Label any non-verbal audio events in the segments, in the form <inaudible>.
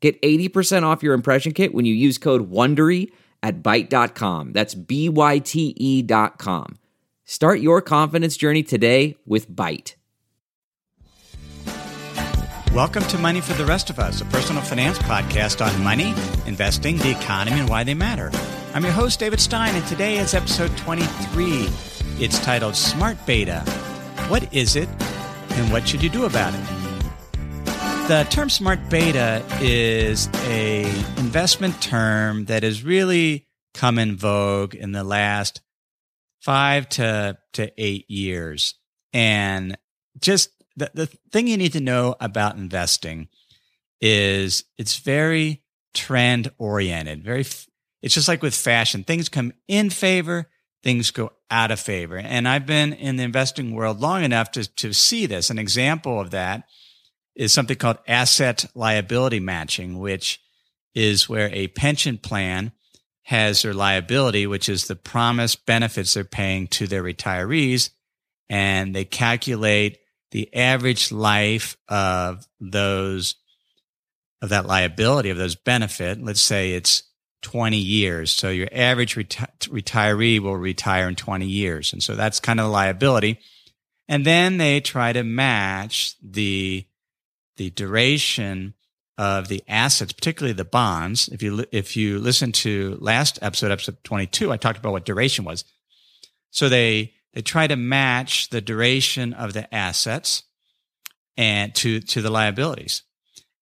Get 80% off your impression kit when you use code WONDERY at Byte.com. That's B-Y-T-E dot com. Start your confidence journey today with Byte. Welcome to Money for the Rest of Us, a personal finance podcast on money, investing, the economy, and why they matter. I'm your host, David Stein, and today is episode 23. It's titled Smart Beta. What is it, and what should you do about it? The term smart beta is a investment term that has really come in vogue in the last five to, to eight years. And just the, the thing you need to know about investing is it's very trend oriented, very, it's just like with fashion. Things come in favor, things go out of favor. And I've been in the investing world long enough to, to see this. An example of that is something called asset liability matching, which is where a pension plan has their liability, which is the promised benefits they're paying to their retirees. And they calculate the average life of those, of that liability, of those benefit. Let's say it's 20 years. So your average reti- retiree will retire in 20 years. And so that's kind of the liability. And then they try to match the the duration of the assets, particularly the bonds. If you if you listen to last episode, episode 22, I talked about what duration was. So they they try to match the duration of the assets and to to the liabilities.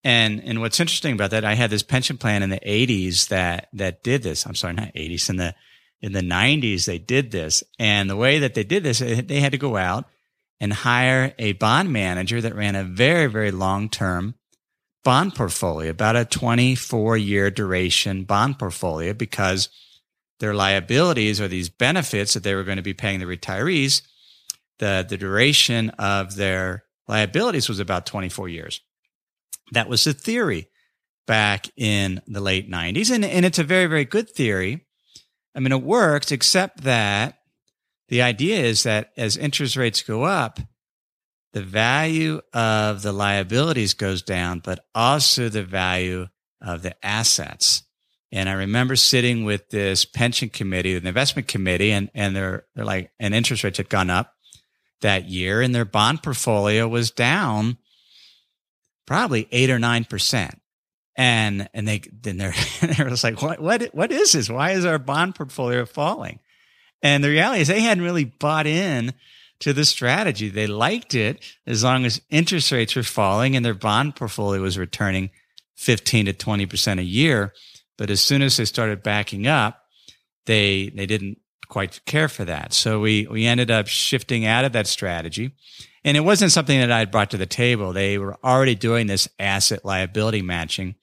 And and what's interesting about that, I had this pension plan in the 80s that that did this. I'm sorry, not 80s in the in the 90s they did this. And the way that they did this, they had to go out and hire a bond manager that ran a very, very long term bond portfolio, about a 24 year duration bond portfolio, because their liabilities or these benefits that they were going to be paying the retirees, the, the duration of their liabilities was about 24 years. That was the theory back in the late 90s. And, and it's a very, very good theory. I mean, it worked, except that the idea is that as interest rates go up, the value of the liabilities goes down, but also the value of the assets. And I remember sitting with this pension committee, the investment committee, and, and they're, they're like, and interest rates had gone up that year and their bond portfolio was down probably eight or nine percent. And, and they, then they're, <laughs> they're just like, what, what, what is this? Why is our bond portfolio falling? And the reality is they hadn't really bought in to the strategy. They liked it as long as interest rates were falling and their bond portfolio was returning 15 to 20% a year. But as soon as they started backing up, they, they didn't quite care for that. So we, we ended up shifting out of that strategy. And it wasn't something that I had brought to the table. They were already doing this asset liability matching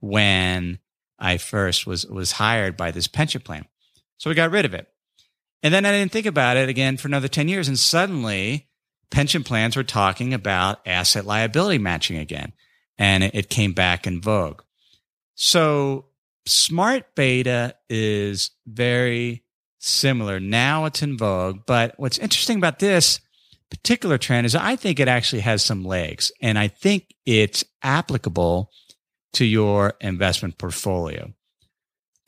when I first was, was hired by this pension plan. So we got rid of it. And then I didn't think about it again for another 10 years. And suddenly pension plans were talking about asset liability matching again. And it came back in vogue. So smart beta is very similar. Now it's in vogue. But what's interesting about this particular trend is I think it actually has some legs and I think it's applicable to your investment portfolio.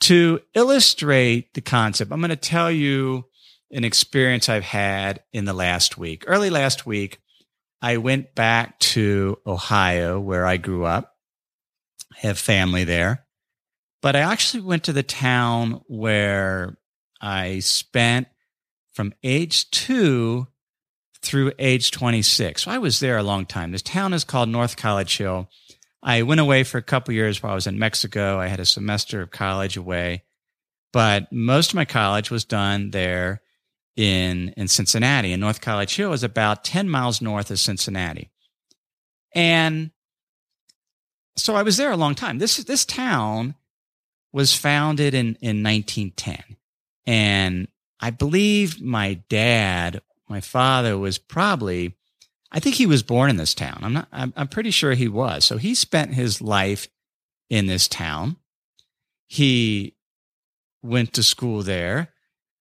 To illustrate the concept, I'm going to tell you an experience I've had in the last week. Early last week, I went back to Ohio where I grew up, have family there. But I actually went to the town where I spent from age two through age 26. So I was there a long time. This town is called North College Hill. I went away for a couple years while I was in Mexico. I had a semester of college away, but most of my college was done there in, in Cincinnati. And North College Hill is about 10 miles north of Cincinnati. And so I was there a long time. This, this town was founded in, in 1910. And I believe my dad, my father was probably, I think he was born in this town. I'm not, I'm, I'm pretty sure he was. So he spent his life in this town. He went to school there.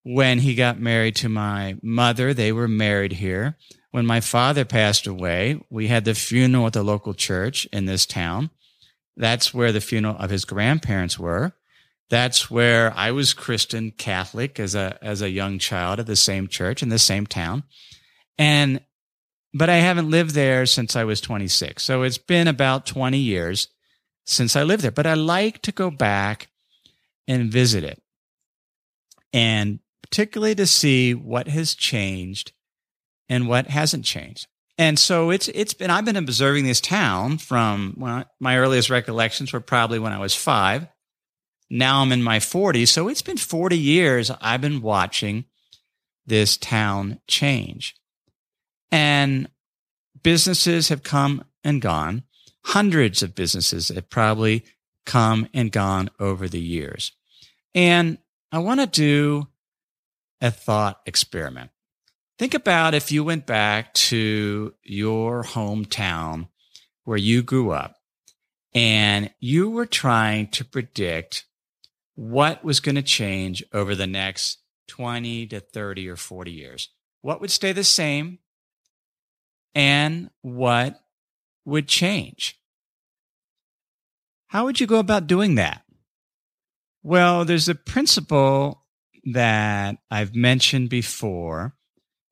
When he got married to my mother, they were married here. When my father passed away, we had the funeral at the local church in this town. That's where the funeral of his grandparents were. That's where I was Christian Catholic as a as a young child at the same church in the same town. And but I haven't lived there since I was 26. So it's been about 20 years since I lived there. But I like to go back and visit it. And particularly to see what has changed and what hasn't changed. And so it's it's been I've been observing this town from well, my earliest recollections were probably when I was five. Now I'm in my 40s, so it's been 40 years I've been watching this town change. And businesses have come and gone. Hundreds of businesses have probably come and gone over the years. And I want to do a thought experiment. Think about if you went back to your hometown where you grew up and you were trying to predict what was going to change over the next 20 to 30 or 40 years. What would stay the same and what would change? How would you go about doing that? Well, there's a principle that I've mentioned before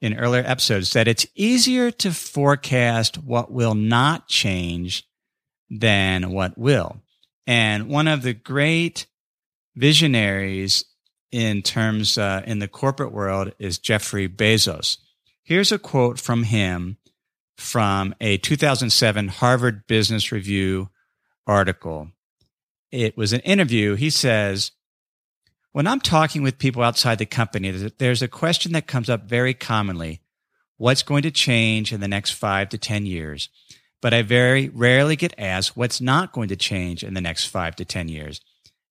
in earlier episodes that it's easier to forecast what will not change than what will. And one of the great visionaries in terms uh, in the corporate world is Jeffrey Bezos. Here's a quote from him from a 2007 Harvard Business Review article. It was an interview. He says, when I'm talking with people outside the company, there's a question that comes up very commonly. What's going to change in the next five to 10 years? But I very rarely get asked what's not going to change in the next five to 10 years.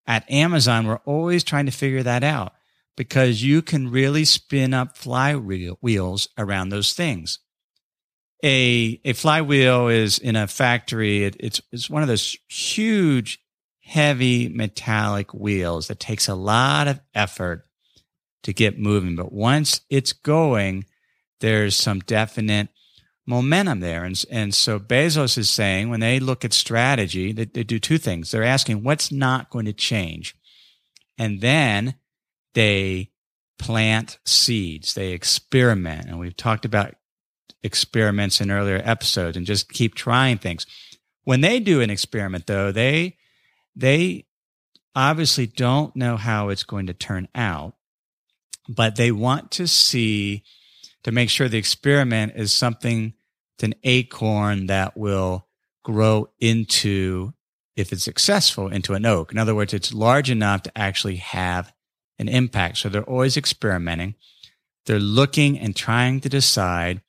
At Amazon, we're always trying to figure that out because you can really spin up flywheels around those things. A, a flywheel is in a factory. It, it's, it's one of those huge heavy metallic wheels that takes a lot of effort to get moving. But once it's going, there's some definite momentum there. And, and so Bezos is saying when they look at strategy, they, they do two things. They're asking what's not going to change. And then they plant seeds, they experiment. And we've talked about experiments in earlier episodes and just keep trying things. When they do an experiment, though, they they obviously don't know how it's going to turn out, but they want to see to make sure the experiment is something, an acorn that will grow into, if it's successful, into an oak. In other words, it's large enough to actually have an impact. So they're always experimenting. They're looking and trying to decide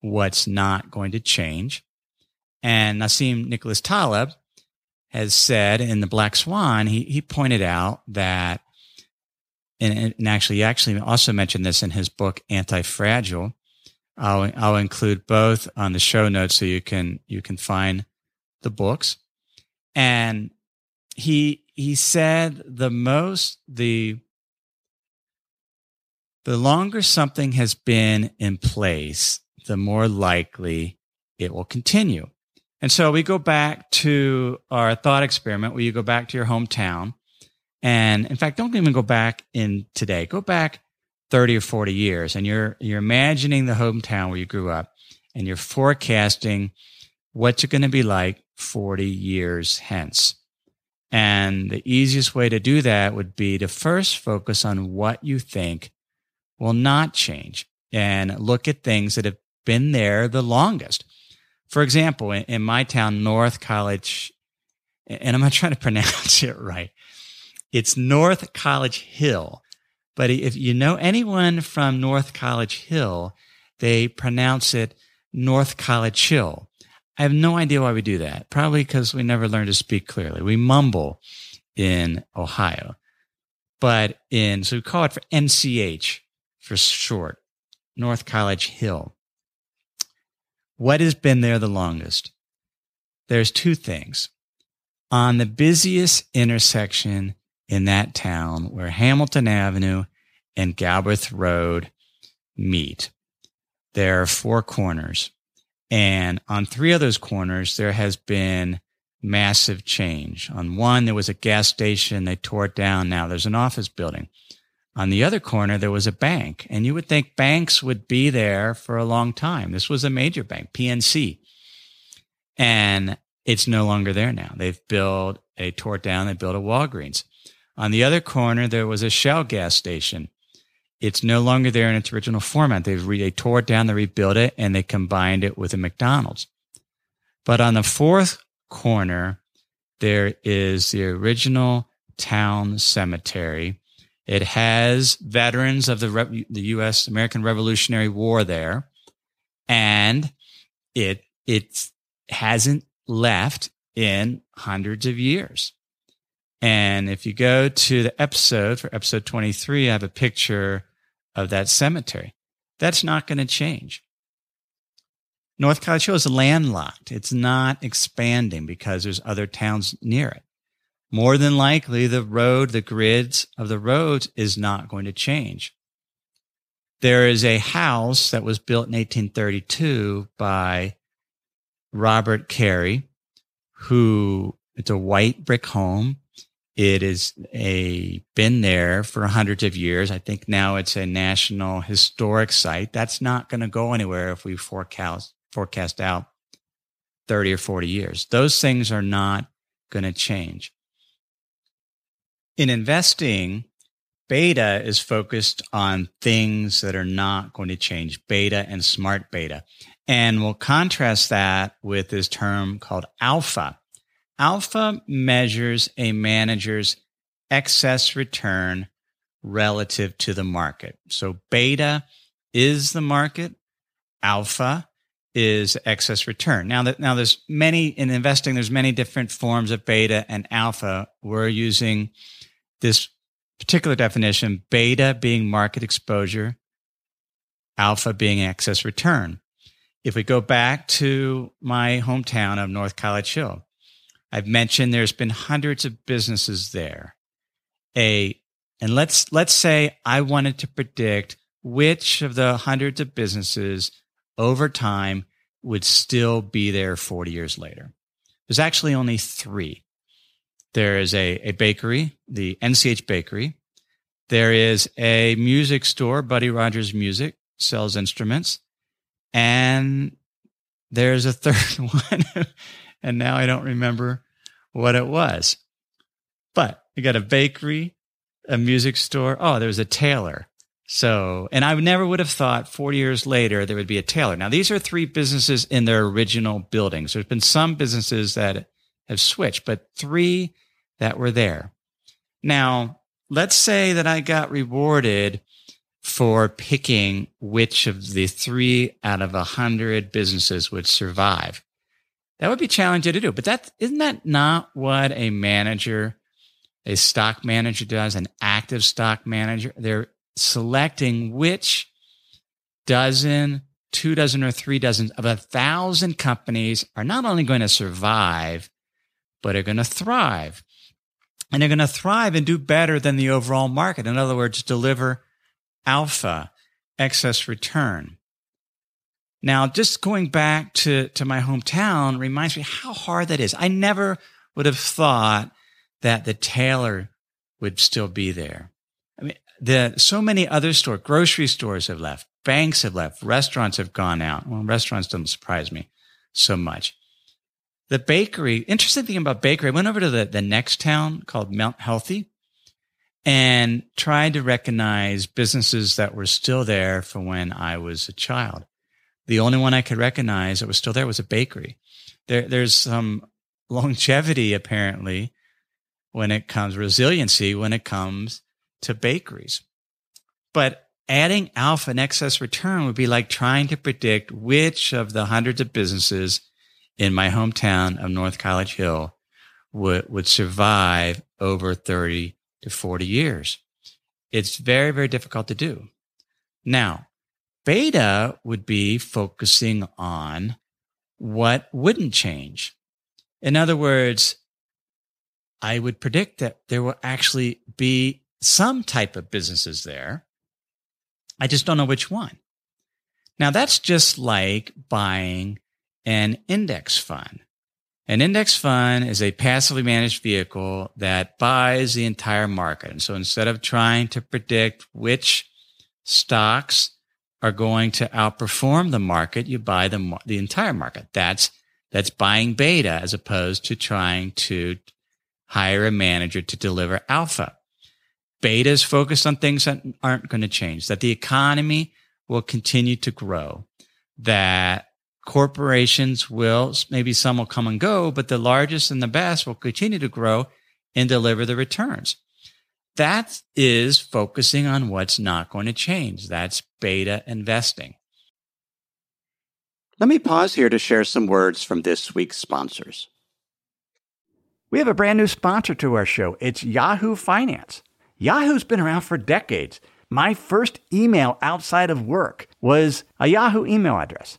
what's not going to change. And Nassim Nicholas Taleb has said in the Black Swan, he, he pointed out that, and, and actually, he actually also mentioned this in his book, Anti-Fragile. I'll, I'll include both on the show notes so you can, you can find the books. And he, he said the most, the, the longer something has been in place, the more likely it will continue. And so we go back to our thought experiment where you go back to your hometown. And in fact, don't even go back in today. Go back 30 or 40 years and you're, you're imagining the hometown where you grew up and you're forecasting what's it going to be like 40 years hence. And the easiest way to do that would be to first focus on what you think will not change and look at things that have been there the longest. For example, in, in my town, North College, and I'm not trying to <laughs> pronounce it right. It's North College Hill. But if you know anyone from North College Hill, they pronounce it North College Hill. I have no idea why we do that. Probably because we never learned to speak clearly. We mumble in Ohio. But in, so we call it for NCH for short, North College Hill. What has been there the longest? There's two things. On the busiest intersection in that town where Hamilton Avenue and Galbraith Road meet, there are four corners. And on three of those corners, there has been massive change. On one, there was a gas station. They tore it down. Now there's an office building. On the other corner, there was a bank. And you would think banks would be there for a long time. This was a major bank, PNC. And it's no longer there now. They've built a tore it down. They built a Walgreens. On the other corner, there was a Shell gas station. It's no longer there in its original format. They've re- they tore it down, they rebuilt it, and they combined it with a McDonald's. But on the fourth corner, there is the original town cemetery. It has veterans of the, Re- the U.S. American Revolutionary War there, and it it hasn't left in hundreds of years. And if you go to the episode for episode 23, I have a picture of that cemetery. That's not going to change. North College Hill is landlocked. It's not expanding because there's other towns near it. More than likely, the road, the grids of the roads is not going to change. There is a house that was built in 1832 by Robert Carey, who it's a white brick home. It is a been there for hundreds of years. I think now it's a national historic site. That's not going to go anywhere if we forecast forecast out 30 or 40 years. Those things are not going to change. In investing, beta is focused on things that are not going to change, beta and smart beta. And we'll contrast that with this term called alpha. Alpha measures a manager's excess return relative to the market. So beta is the market. Alpha is excess return. Now that now there's many in investing, there's many different forms of beta and alpha. We're using this particular definition, beta being market exposure, alpha being excess return. If we go back to my hometown of North College Hill, I've mentioned there's been hundreds of businesses there. A and let's let's say I wanted to predict which of the hundreds of businesses over time would still be there 40 years later. There's actually only three. There is a, a bakery, the NCH Bakery. There is a music store, Buddy Rogers Music, sells instruments. And there's a <laughs> third one. and now I don't remember what it was. But you got a bakery, a music store. Oh, there was a tailor. So, and I never would have thought 40 years later there would be a tailor. Now, these are three businesses in their original buildings. There's been some businesses that have switched, but three that were there. Now, let's say that I got rewarded for picking which of the three out of a hundred businesses would survive. That would be challenging to do, but that isn't that not what a manager, a stock manager does, an active stock manager? They're selecting which dozen, two dozen, or three dozen of a thousand companies are not only going to survive, but are going to thrive. And they're going to thrive and do better than the overall market. In other words, deliver alpha, excess return. Now, just going back to, to my hometown reminds me how hard that is. I never would have thought that the tailor would still be there. I mean, the, so many other stores, grocery stores have left, banks have left, restaurants have gone out. Well, restaurants don't surprise me so much. The bakery, interesting thing about bakery, I went over to the, the next town called Mount Healthy and tried to recognize businesses that were still there from when I was a child. The only one I could recognize that was still there was a bakery. There, there's some longevity apparently when it comes resiliency when it comes to bakeries. But adding alpha and excess return would be like trying to predict which of the hundreds of businesses in my hometown of North College Hill would, would survive over 30 to 40 years. It's very, very difficult to do. Now, beta would be focusing on what wouldn't change. In other words, I would predict that there will actually be some type of businesses there. I just don't know which one. Now, that's just like buying an index fund. An index fund is a passively managed vehicle that buys the entire market. And so instead of trying to predict which stocks are going to outperform the market, you buy the, the entire market. That's, that's buying beta as opposed to trying to hire a manager to deliver alpha. Beta is focused on things that aren't going to change, that the economy will continue to grow, that corporations will, maybe some will come and go, but the largest and the best will continue to grow and deliver the returns. That is focusing on what's not going to change. That's beta investing. Let me pause here to share some words from this week's sponsors. We have a brand new sponsor to our show. It's Yahoo Finance. Yahoo's been around for decades. My first email outside of work was a Yahoo email address.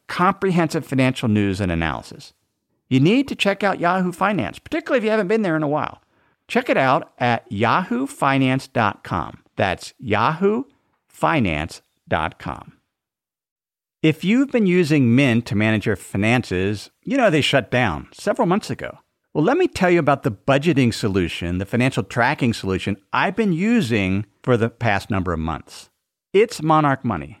comprehensive financial news and analysis. You need to check out Yahoo Finance, particularly if you haven't been there in a while. Check it out at yahoofinance.com. That's yahoofinance.com. If you've been using Mint to manage your finances, you know they shut down several months ago. Well, let me tell you about the budgeting solution, the financial tracking solution I've been using for the past number of months. It's Monarch Money.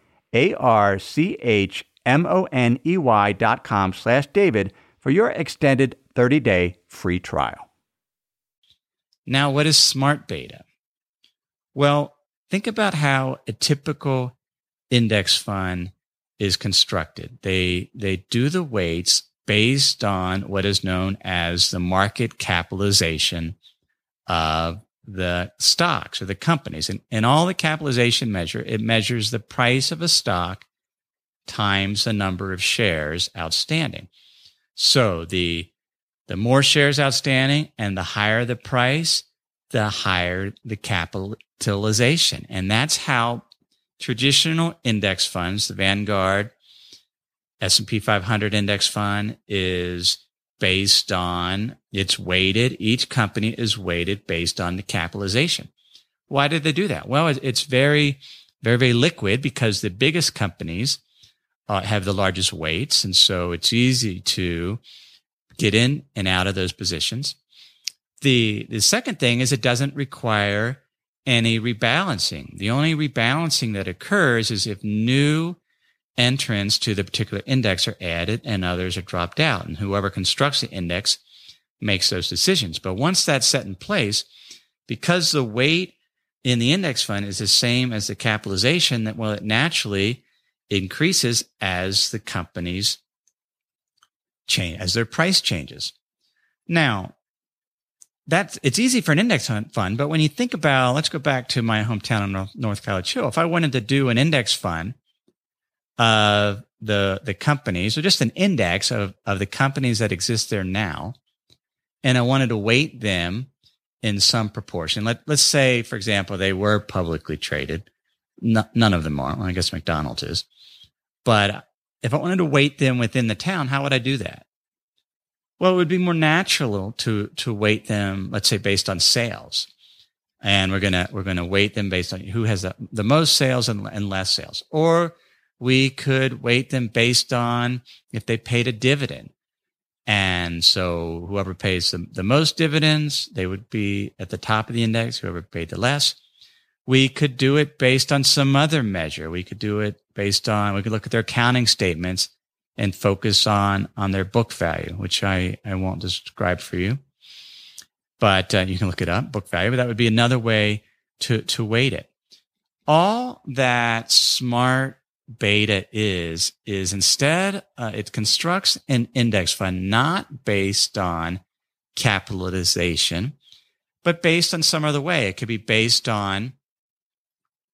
M-O-N-A-R-C-H-M-O-N-E-Y dot com slash David for your extended 30-day free trial. Now, what is smart beta? Well, think about how a typical index fund is constructed. They, they do the weights based on what is known as the market capitalization of the stocks or the companies. And, and all the capitalization measure, it measures the price of a stock times the number of shares outstanding. So the the more shares outstanding and the higher the price, the higher the capitalization. And that's how traditional index funds, the Vanguard, S&P 500 index fund is based on it's weighted each company is weighted based on the capitalization. Why did they do that? Well it's very very very liquid because the biggest companies uh, have the largest weights. And so it's easy to get in and out of those positions. The the second thing is it doesn't require any rebalancing. The only rebalancing that occurs is if new entrants to the particular index are added and others are dropped out. And whoever constructs the index makes those decisions. But once that's set in place, because the weight in the index fund is the same as the capitalization, that well, it naturally increases as the companies change, as their price changes. Now, that's it's easy for an index fund, but when you think about, let's go back to my hometown in North, College Hill. If I wanted to do an index fund of the the companies, or just an index of of the companies that exist there now, and I wanted to weight them in some proportion. Let let's say, for example, they were publicly traded. No, none of them are. Well, I guess McDonald's is. But if I wanted to weight them within the town, how would I do that? Well, it would be more natural to to weight them, let's say, based on sales, and we're gonna we're gonna weight them based on who has the, the most sales and, and less sales, or we could weight them based on if they paid a dividend. And so whoever pays the, the most dividends, they would be at the top of the index. Whoever paid the less, we could do it based on some other measure. We could do it based on, we could look at their accounting statements and focus on, on their book value, which I, I won't describe for you, but uh, you can look it up, book value, but that would be another way to, to weight it. All that smart beta is, is instead, uh, it constructs an index fund not based on capitalization, but based on some other way. It could be based on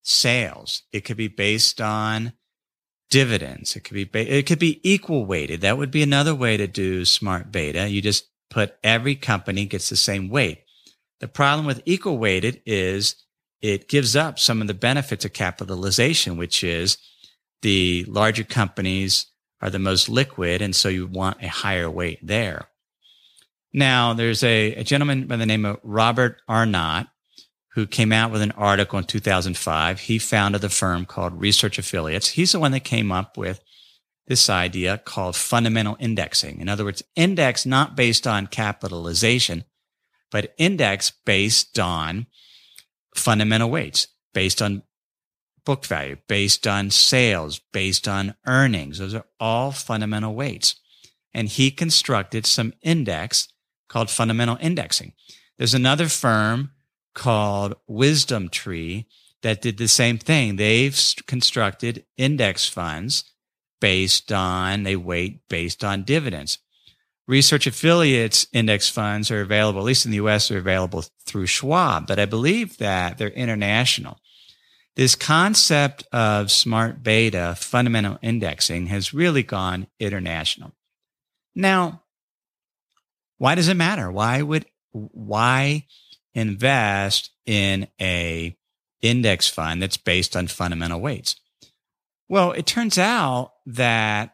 sales. It could be based on dividends. It could be, ba- it could be equal weighted. That would be another way to do smart beta. You just put every company gets the same weight. The problem with equal weighted is it gives up some of the benefits of capitalization, which is the larger companies are the most liquid. And so you want a higher weight there. Now, there's a, a gentleman by the name of Robert Arnott who came out with an article in 2005. He founded a firm called Research Affiliates. He's the one that came up with this idea called fundamental indexing. In other words, index not based on capitalization, but index based on fundamental weights, based on book value, based on sales, based on earnings. Those are all fundamental weights. And he constructed some index called fundamental indexing. There's another firm called Wisdom Tree that did the same thing. They've constructed index funds based on, they weight based on dividends. Research affiliates index funds are available, at least in the US, are available through Schwab, but I believe that they're international. This concept of smart beta fundamental indexing has really gone international. Now, why does it matter? Why would, why invest in a index fund that's based on fundamental weights? Well, it turns out that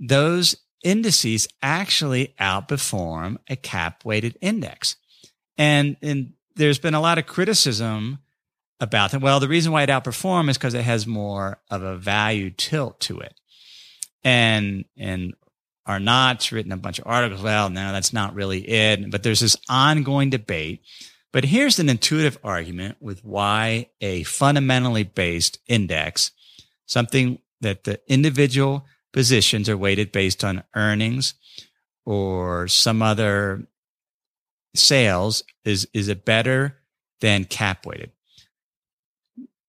those indices actually outperform a cap weighted index. And, and there's been a lot of criticism about them. Well, the reason why it outperforms is because it has more of a value tilt to it. And, and Arnott's written a bunch of articles. Well, no, that's not really it. But there's this ongoing debate. But here's an intuitive argument with why a fundamentally based index, something that the individual positions are weighted based on earnings or some other sales is, is it better than cap weighted?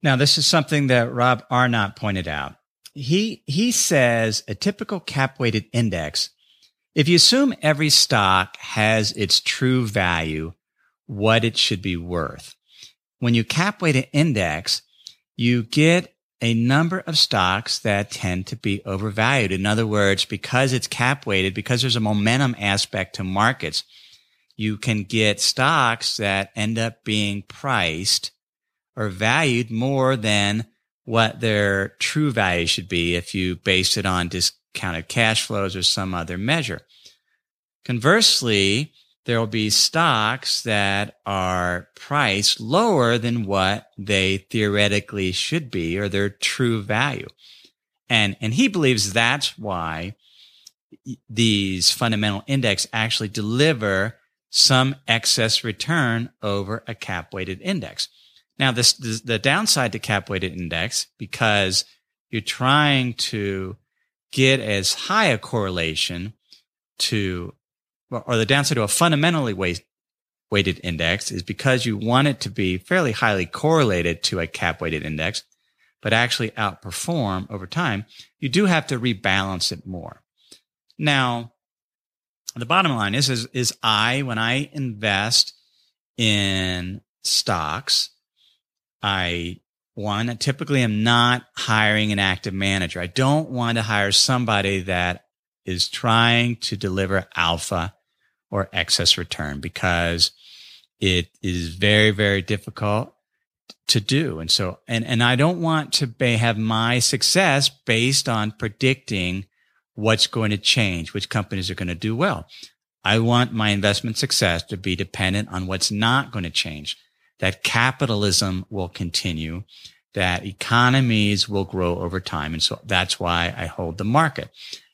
Now, this is something that Rob Arnott pointed out. He he says a typical cap weighted index if you assume every stock has its true value what it should be worth. When you cap weight an index you get a number of stocks that tend to be overvalued. In other words because it's cap weighted because there's a momentum aspect to markets you can get stocks that end up being priced or valued more than what their true value should be if you base it on discounted cash flows or some other measure. Conversely, there will be stocks that are priced lower than what they theoretically should be or their true value. And, and he believes that's why these fundamental index actually deliver some excess return over a cap weighted index. Now, this, this the downside to cap weighted index because you're trying to get as high a correlation to or the downside to a fundamentally weighted index is because you want it to be fairly highly correlated to a cap weighted index, but actually outperform over time, you do have to rebalance it more. Now, the bottom line is, is, is I, when I invest in stocks, I one, typically am not hiring an active manager. I don't want to hire somebody that is trying to deliver alpha or excess return because it is very, very difficult to do. And so, and, and I don't want to be, have my success based on predicting what's going to change, which companies are going to do well. I want my investment success to be dependent on what's not going to change that capitalism will continue, that economies will grow over time. And so that's why I hold the market.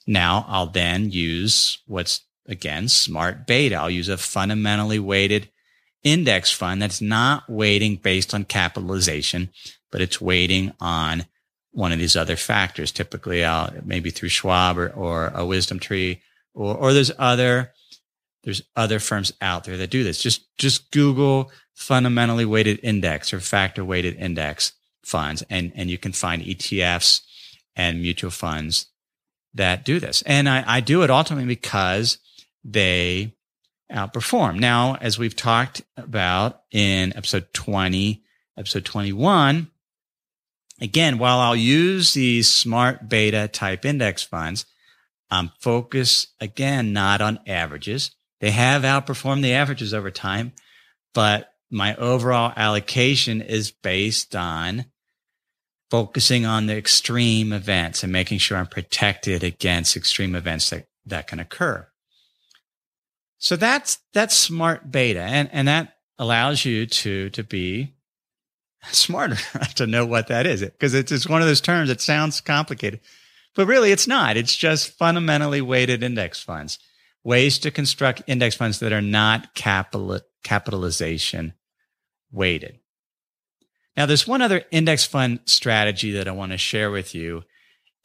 Now I'll then use what's again smart beta. I'll use a fundamentally weighted index fund that's not weighting based on capitalization, but it's weighting on one of these other factors. Typically, I'll maybe through Schwab or, or a wisdom tree or, or there's other there's other firms out there that do this. Just just Google fundamentally weighted index or factor weighted index funds, and and you can find ETFs and mutual funds that do this. And I, I do it ultimately because they outperform. Now, as we've talked about in episode 20, episode 21, again, while I'll use these smart beta type index funds, I'm focused again, not on averages. They have outperformed the averages over time, but my overall allocation is based on focusing on the extreme events and making sure I'm protected against extreme events that, that can occur. So that's that's smart beta and, and that allows you to to be smarter <laughs> to know what that is because it's just one of those terms that sounds complicated. But really it's not. It's just fundamentally weighted index funds ways to construct index funds that are not capital, capitalization weighted. Now, there's one other index fund strategy that I want to share with you.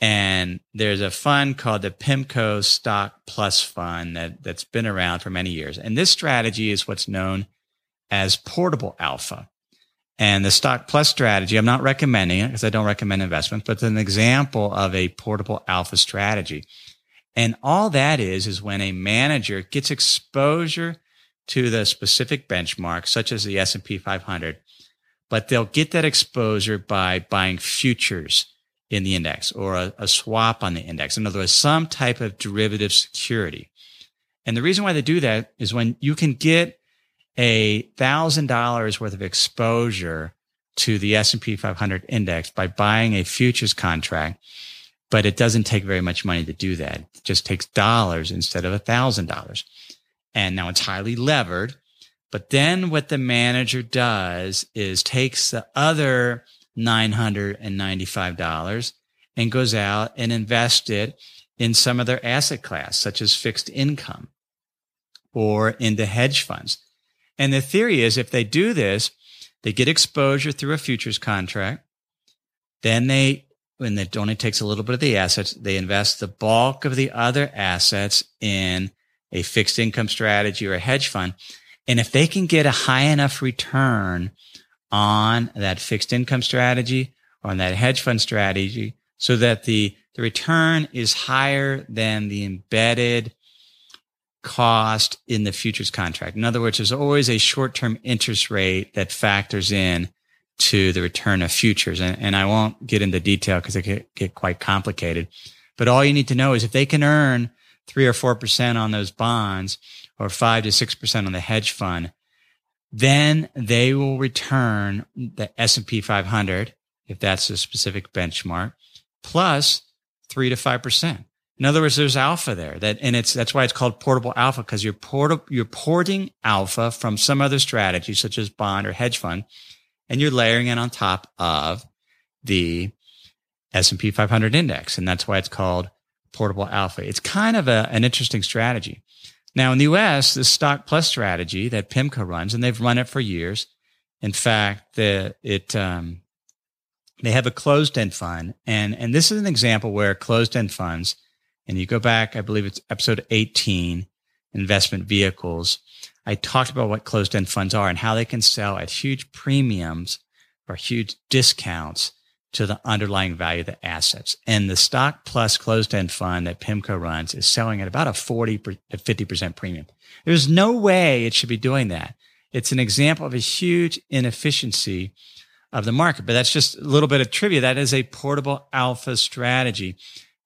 And there's a fund called the PIMCO Stock Plus Fund that, that's been around for many years. And this strategy is what's known as portable alpha. And the stock plus strategy, I'm not recommending it because I don't recommend investment, but it's an example of a portable alpha strategy. And all that is, is when a manager gets exposure to the specific benchmark, such as the S&P 500, but they'll get that exposure by buying futures in the index or a, a swap on the index. In other words, some type of derivative security. And the reason why they do that is when you can get a thousand dollars worth of exposure to the S&P 500 index by buying a futures contract, but it doesn't take very much money to do that. It just takes dollars instead of a thousand dollars. And now it's highly levered. But then what the manager does is takes the other $995 and goes out and invests it in some other asset class, such as fixed income or into hedge funds. And the theory is if they do this, they get exposure through a futures contract. Then they when it only takes a little bit of the assets, they invest the bulk of the other assets in a fixed income strategy or a hedge fund. And if they can get a high enough return on that fixed income strategy or on that hedge fund strategy so that the, the return is higher than the embedded cost in the futures contract. In other words, there's always a short term interest rate that factors in to the return of futures. And, and I won't get into detail because it can get quite complicated. But all you need to know is if they can earn three or four percent on those bonds or five to six percent on the hedge fund, then they will return the S&P 500, if that's a specific benchmark, plus three to five percent. In other words, there's alpha there that, and it's, that's why it's called portable alpha because you're port, you're porting alpha from some other strategy, such as bond or hedge fund and you're layering it on top of the S&P 500 index. And that's why it's called portable alpha. It's kind of a, an interesting strategy. Now in the US, the stock plus strategy that PIMCO runs, and they've run it for years. In fact, the, it, um, they have a closed end fund. And, and this is an example where closed end funds, and you go back, I believe it's episode 18, investment vehicles, I talked about what closed end funds are and how they can sell at huge premiums or huge discounts to the underlying value of the assets. And the stock plus closed end fund that PIMCO runs is selling at about a 40 to 50% premium. There's no way it should be doing that. It's an example of a huge inefficiency of the market. But that's just a little bit of trivia. That is a portable alpha strategy.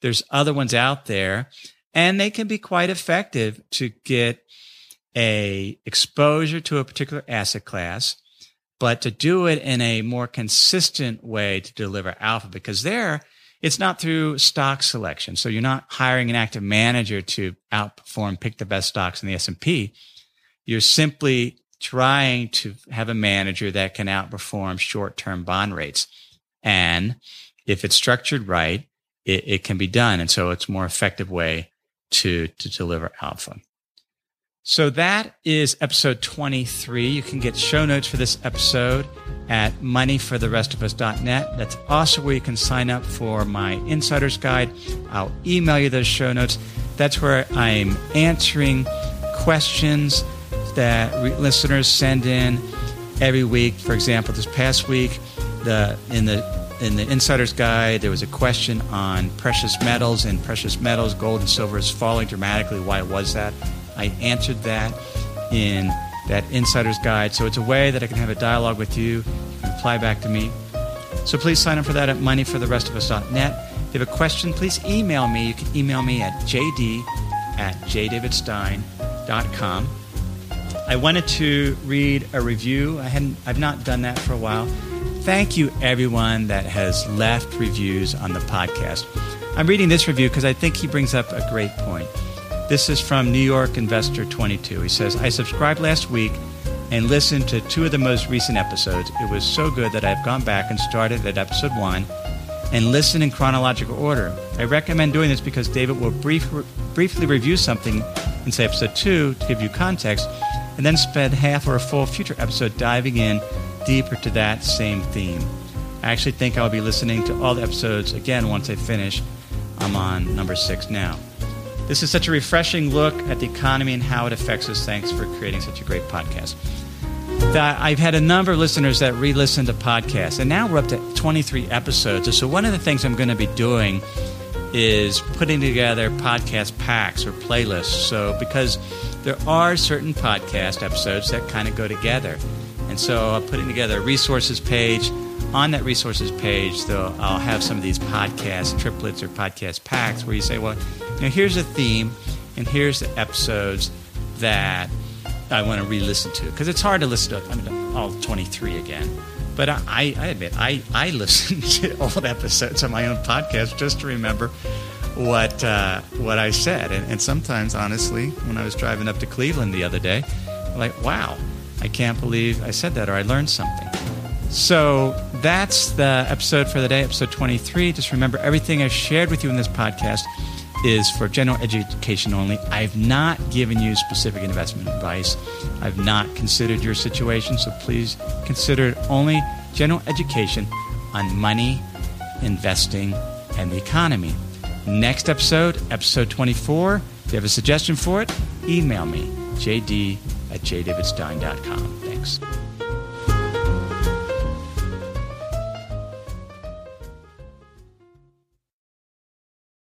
There's other ones out there and they can be quite effective to get a exposure to a particular asset class, but to do it in a more consistent way to deliver alpha because there it's not through stock selection. So you're not hiring an active manager to outperform, pick the best stocks in the S&P. You're simply trying to have a manager that can outperform short-term bond rates. And if it's structured right, it, it can be done. And so it's a more effective way to, to deliver alpha. So that is episode 23. You can get show notes for this episode at moneyfortherestofus.net. That's also where you can sign up for my insider's guide. I'll email you those show notes. That's where I'm answering questions that re- listeners send in every week. For example, this past week, the in the in the insider's guide, there was a question on precious metals and precious metals, gold and silver is falling dramatically. Why was that? I answered that in that insider's guide. So it's a way that I can have a dialogue with you. Can reply back to me. So please sign up for that at moneyfortherestofus.net. If you have a question, please email me. You can email me at jd at jdavidstein.com. I wanted to read a review. I hadn't I've not done that for a while. Thank you, everyone that has left reviews on the podcast. I'm reading this review because I think he brings up a great point. This is from New York Investor 22. He says, I subscribed last week and listened to two of the most recent episodes. It was so good that I've gone back and started at episode one and listened in chronological order. I recommend doing this because David will brief, briefly review something in, say, episode two to give you context, and then spend half or a full future episode diving in deeper to that same theme. I actually think I'll be listening to all the episodes again once I finish. I'm on number six now. This is such a refreshing look at the economy and how it affects us. Thanks for creating such a great podcast. I've had a number of listeners that re listen to podcasts, and now we're up to 23 episodes. So, one of the things I'm going to be doing is putting together podcast packs or playlists. So, because there are certain podcast episodes that kind of go together. And so I'm putting together a resources page. On that resources page, though, I'll have some of these podcast triplets or podcast packs where you say, well, you know, here's a theme, and here's the episodes that I want to re-listen to because it's hard to listen to I mean, all 23 again. But I, I admit I, I <laughs> listen to old episodes of my own podcast just to remember what uh, what I said. And, and sometimes, honestly, when I was driving up to Cleveland the other day, I'm like, wow, I can't believe I said that or I learned something. So that's the episode for the day, episode 23. Just remember everything I've shared with you in this podcast is for general education only. I've not given you specific investment advice. I've not considered your situation, so please consider only general education on money, investing, and the economy. Next episode, episode 24. If you have a suggestion for it, email me, jd at jdavidstein.com. Thanks.